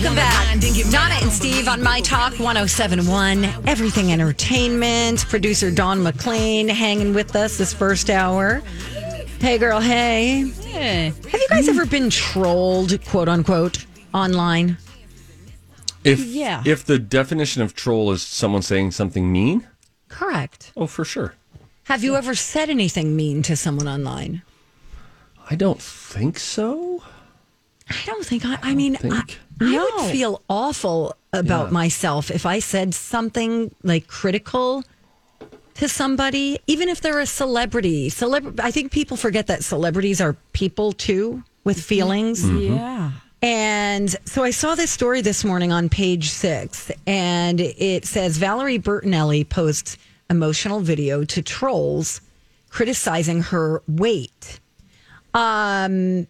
Welcome back. Donna and Steve on My Talk 1071, Everything Entertainment. Producer Dawn McLean hanging with us this first hour. Hey, girl, hey. Hey. Have you guys ever been trolled, quote unquote, online? If Yeah. if the definition of troll is someone saying something mean, Correct. oh for sure. Have you ever said anything mean to someone online? I don't think so. I don't think I, I mean, I, think. I No. would feel awful about Yeah. myself if I said something like critical to somebody, even if they're a celebrity. Celeb- I think people forget that celebrities are people too with feelings. Yeah. And so I saw this story this morning on page six, and it says Valerie Bertinelli posts emotional video to trolls criticizing her weight. Um,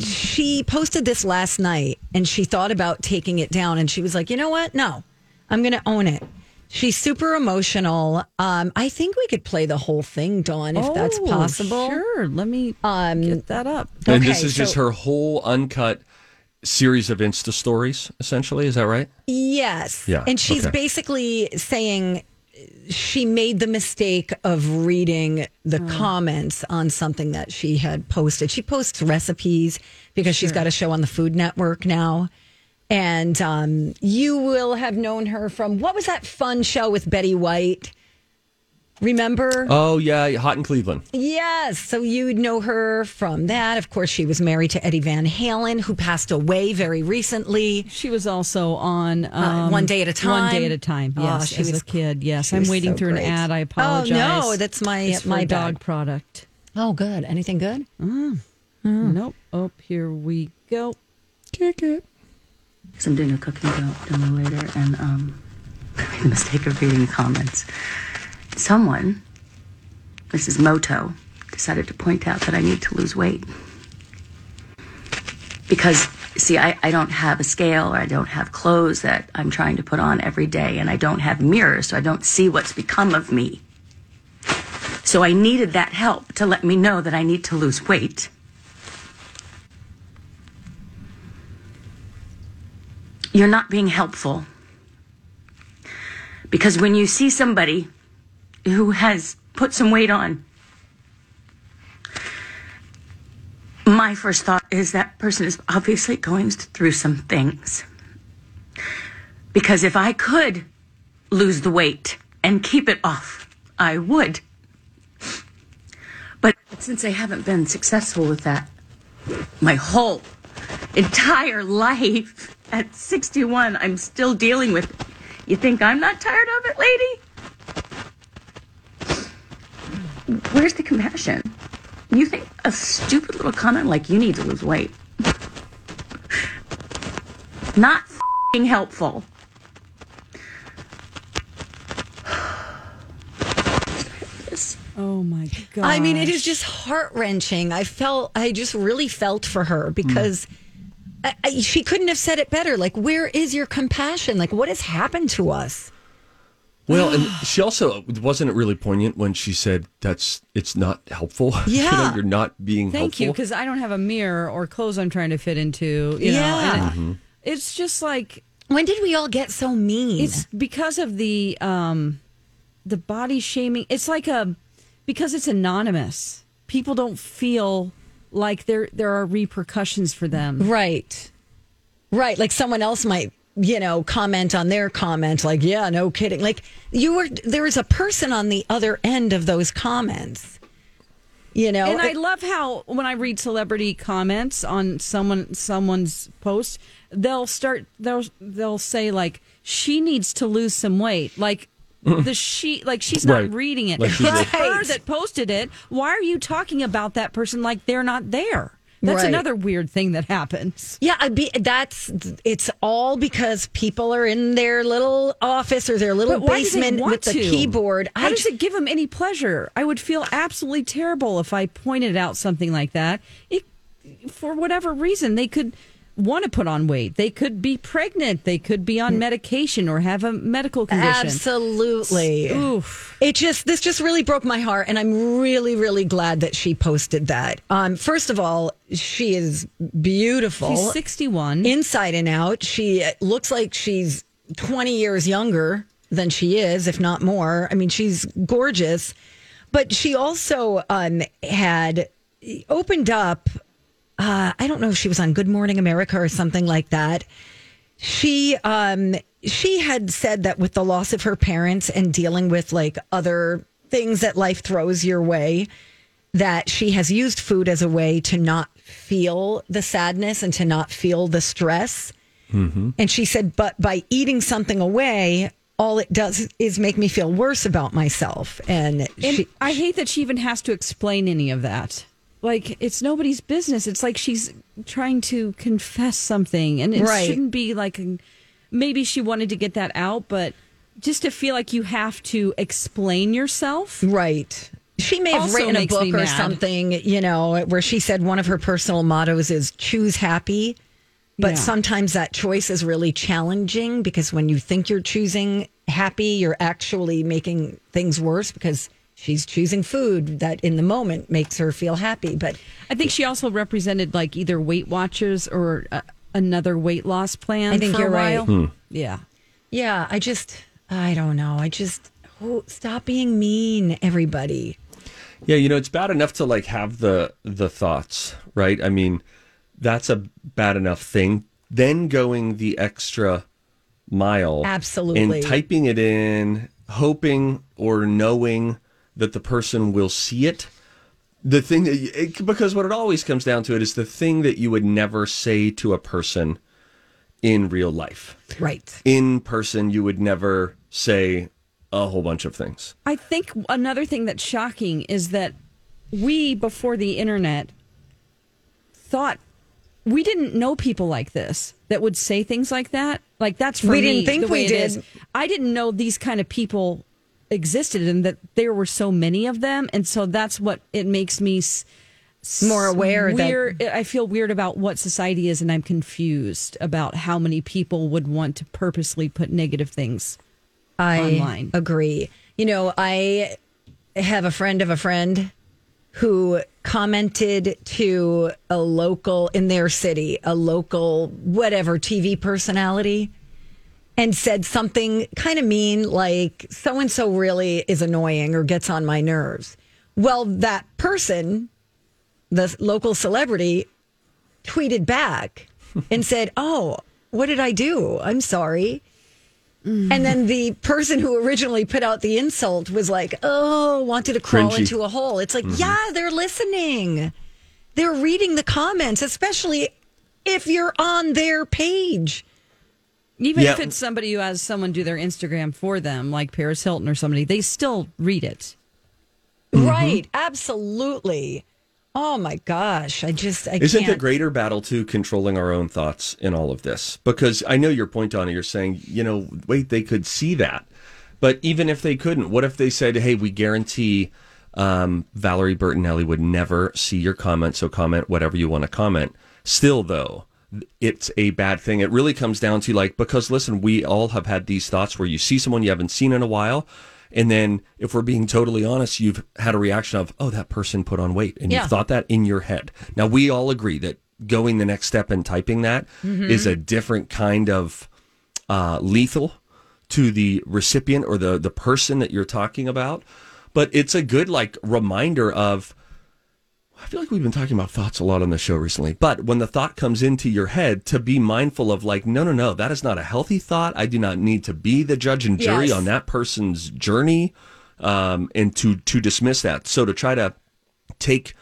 she posted this last night and she thought about taking it down, and she was like, you know what? No, I'm going to own it. She's super emotional. Um, I think we could play the whole thing, Dawn, if that's Oh, possible. Sure. Let me Um, get that up. and Okay, this is just her whole uncut series of Insta stories, essentially. Is that right? Yes. Yeah, And she's okay. basically saying she made the mistake of reading the Hmm. comments on something that she had posted. She posts recipes because she's got a show on the Food Network now. And um, you will have known her from what was that fun show with Betty White? Remember? Oh yeah, hot in Cleveland. Yes. So you'd know her from that. Of course, she was married to Eddie Van Halen, who passed away very recently. She was also on um, Uh, One Day at a Time. One day at a time. Oh, Yes, she as was- a kid. Yes, I'm was waiting so through great. an ad. I apologize. Oh, apologize. no, that's my- It's my for bad. dog product. Oh, good. Anything good? Nope. Oh, here we go. Kick it. because I'm doing a cooking do- demo later, and um, I made the mistake of reading the comments. Someone, Mrs. Moto, decided to point out that I need to lose weight. Because, see, I, I don't have a scale or I don't have clothes that I'm trying to put on every day, and I don't have mirrors, so I don't see what's become of me. So I needed that help to let me know that I need to lose weight. you're not being helpful. Because when you see somebody who has put some weight on, my first thought is that person is obviously going through some things. Because if I could lose the weight and keep it off, I would. But since I haven't been successful with that, my whole entire life at 61 i'm still dealing with it. you think i'm not tired of it lady where's the compassion you think a stupid little comment like you need to lose weight not fing helpful Oh my god. I mean, it is just heart wrenching. I felt, I just really felt for her because I, I, she couldn't have said it better. Like, where is your compassion? Like, what has happened to us? Well, and she also wasn't it really poignant when she said that's it's not helpful. you Yeah. know, you're not being Thank helpful. you, because I don't have a mirror or clothes I'm trying to fit into. You know, Yeah. and it- it's just like When did we all get so mean? It's because of the um the body shaming. It's like a because it's anonymous. People don't feel like there there are repercussions for them. right. Right. Like someone else might, you know, comment on their comment, like, yeah, no kidding. Like, you were, there is a person on the other end of those comments. You know, And I love how when I read celebrity comments on someone someone's post, they'll start they'll they'll say like she needs to lose some weight. Like mm. the she like she's not Right. reading it. Like she's it's a- her that posted it. Why are you talking about that person like they're not there? That's Right. another weird thing that happens. Yeah, I'd be that's it's all because people are in their little office or their little But why do they basement with the to? keyboard. How I does ju- it give them any pleasure? I would feel absolutely terrible if I pointed out something like that. It, for whatever reason, they could want to put on weight. They could be pregnant. They could be on medication or have a medical condition. Absolutely. Oof. It just this just really broke my heart, and I'm really really glad that she posted that. Um, first of all, she is beautiful, She's 61. inside and out. She looks like she's 20 years younger than she is, if not more. I mean, she's gorgeous, but she also um, had opened up. Uh, I don't know if she was on Good Morning America or something like that. She um, she had said that with the loss of her parents and dealing with like other things that life throws your way, that she has used food as a way to not feel the sadness and to not feel the stress. And she said, but by eating something away, all it does is make me feel worse about myself. And, And she, I hate that she even has to explain any of that. Like it's nobody's business. It's like she's trying to confess something, and it Right. shouldn't be like. Maybe she wanted to get that out, but just to feel like you have to explain yourself. right. She may have written a book or mad. something, you know, where she said one of her personal mottos is choose happy. But Yeah. sometimes that choice is really challenging because when you think you're choosing happy, you're actually making things worse because she's choosing food that in the moment makes her feel happy. But I think she also represented like either Weight Watchers or uh, another weight loss plan. I think for you're a right. while. Yeah. yeah, I just, I don't know. I just, oh, stop being mean, everybody. Yeah, you know, it's bad enough to like have the the thoughts, right? I mean, that's a bad enough thing. Then going the extra mile, Absolutely. and typing it in, hoping or knowing that the person will see it. The thing that it, because what it always comes down to it is the thing that you would never say to a person in real life. Right. In person, you would never say a whole bunch of things. I think another thing that's shocking is that we, before the internet, thought we didn't know people like this that would say things like that. Like that's for We me, didn't think the we did. I didn't know these kind of people existed and that there were so many of them, and so that's what it makes me. s- More aware that- I feel weird about what society is, and I'm confused about how many people would want to purposely put negative things I online. agree. You know, I have a friend of a friend who commented to a local in their city, a local whatever TV personality, and said something kind of mean like, so and so really is annoying or gets on my nerves. Well, that person, the local celebrity, tweeted back and said, Oh, what did I do? I'm sorry. And then the person who originally put out the insult was like, oh, wanted to crawl Cringy. into a hole. It's like, mm-hmm. yeah, they're listening. They're reading the comments, especially if you're on their page. Even Yeah. if it's somebody who has someone do their Instagram for them, like Paris Hilton or somebody, they still read it. Right. Absolutely. Oh my gosh. I just, I Isn't can't. the greater battle to controlling our own thoughts in all of this? Because I know your point on it. You're saying, you know, wait, they could see that. But even if they couldn't, what if they said, hey, we guarantee um, Valerie Bertinelli would never see your comment, so comment whatever you want to comment. Still, though, it's a bad thing. It really comes down to like, because listen, we all have had these thoughts where you see someone you haven't seen in a while. And then, if we're being totally honest, you've had a reaction of, oh, that person put on weight. And Yeah. you've thought that in your head. Now, we all agree that going the next step and typing that is a different kind of uh, lethal to the recipient or the, the person that you're talking about. But it's a good like reminder of, I feel like we've been talking about thoughts a lot on the show recently, but when the thought comes into your head, to be mindful of like, no, no, no, that is not a healthy thought. I do not need to be the judge and jury Yes. on that person's journey, um, and to to dismiss that. So to try to take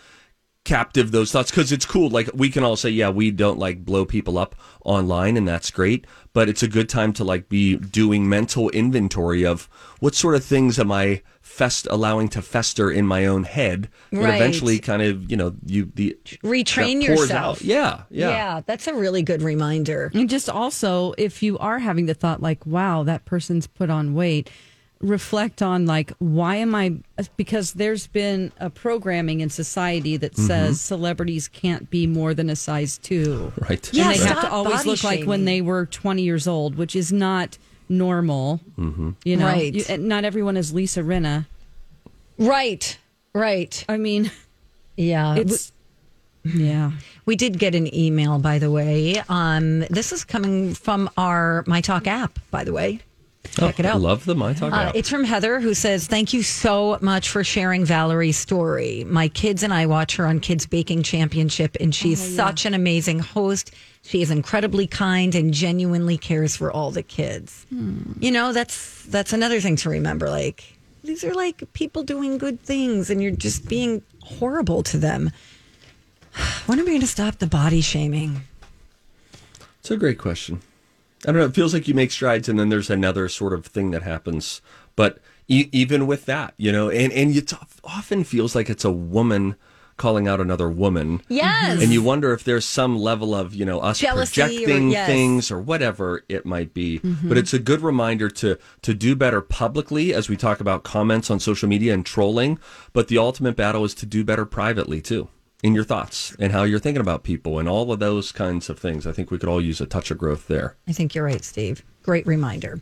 captive those thoughts because it's cool. Like we can all say, yeah, we don't like blow people up online, and that's great. But it's a good time to like be doing mental inventory of what sort of things am I fest allowing to fester in my own head that Right. eventually kind of you know you the Retrain yourself. out. Yeah, yeah, yeah, that's a really good reminder. And just also, if you are having the thought like, wow, that person's put on weight, reflect on like why am I because there's been a programming in society that Mm-hmm. says celebrities can't be more than a size two. Right. Yeah, and they have to always body look like when they were 20 years old, which is not normal. Mm-hmm. You know, Right. You- not everyone is Lisa Rinna. Right. Right. I mean, Yeah. it's yeah. We did get an email, by the way. Um, this is coming from our My Talk app, by the way. Check it Oh, I love the My Talk Uh, it's from Heather, who says, Thank you so much for sharing Valerie's story. My kids and I watch her on Kids Baking Championship, and she's such an amazing host. She is incredibly kind and genuinely cares for all the kids. You know, that's that's another thing to remember. Like, these are like people doing good things, and you're just being horrible to them. When are we going to stop the body shaming? It's a great question. I don't know. It feels like you make strides, and then there's another sort of thing that happens. But e- even with that, you know, and and it often feels like it's a woman calling out another woman. Yes. And you wonder if there's some level of, you know, us Jealousy or- projecting yes. things or whatever it might be. But mm-hmm. it's a good reminder to to do better publicly as we talk about comments on social media and trolling. But the ultimate battle is to do better privately too. In your thoughts and how you're thinking about people and all of those kinds of things. I think we could all use a touch of growth there. I think you're right, Steve. Great reminder.